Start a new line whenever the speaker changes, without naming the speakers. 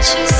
Just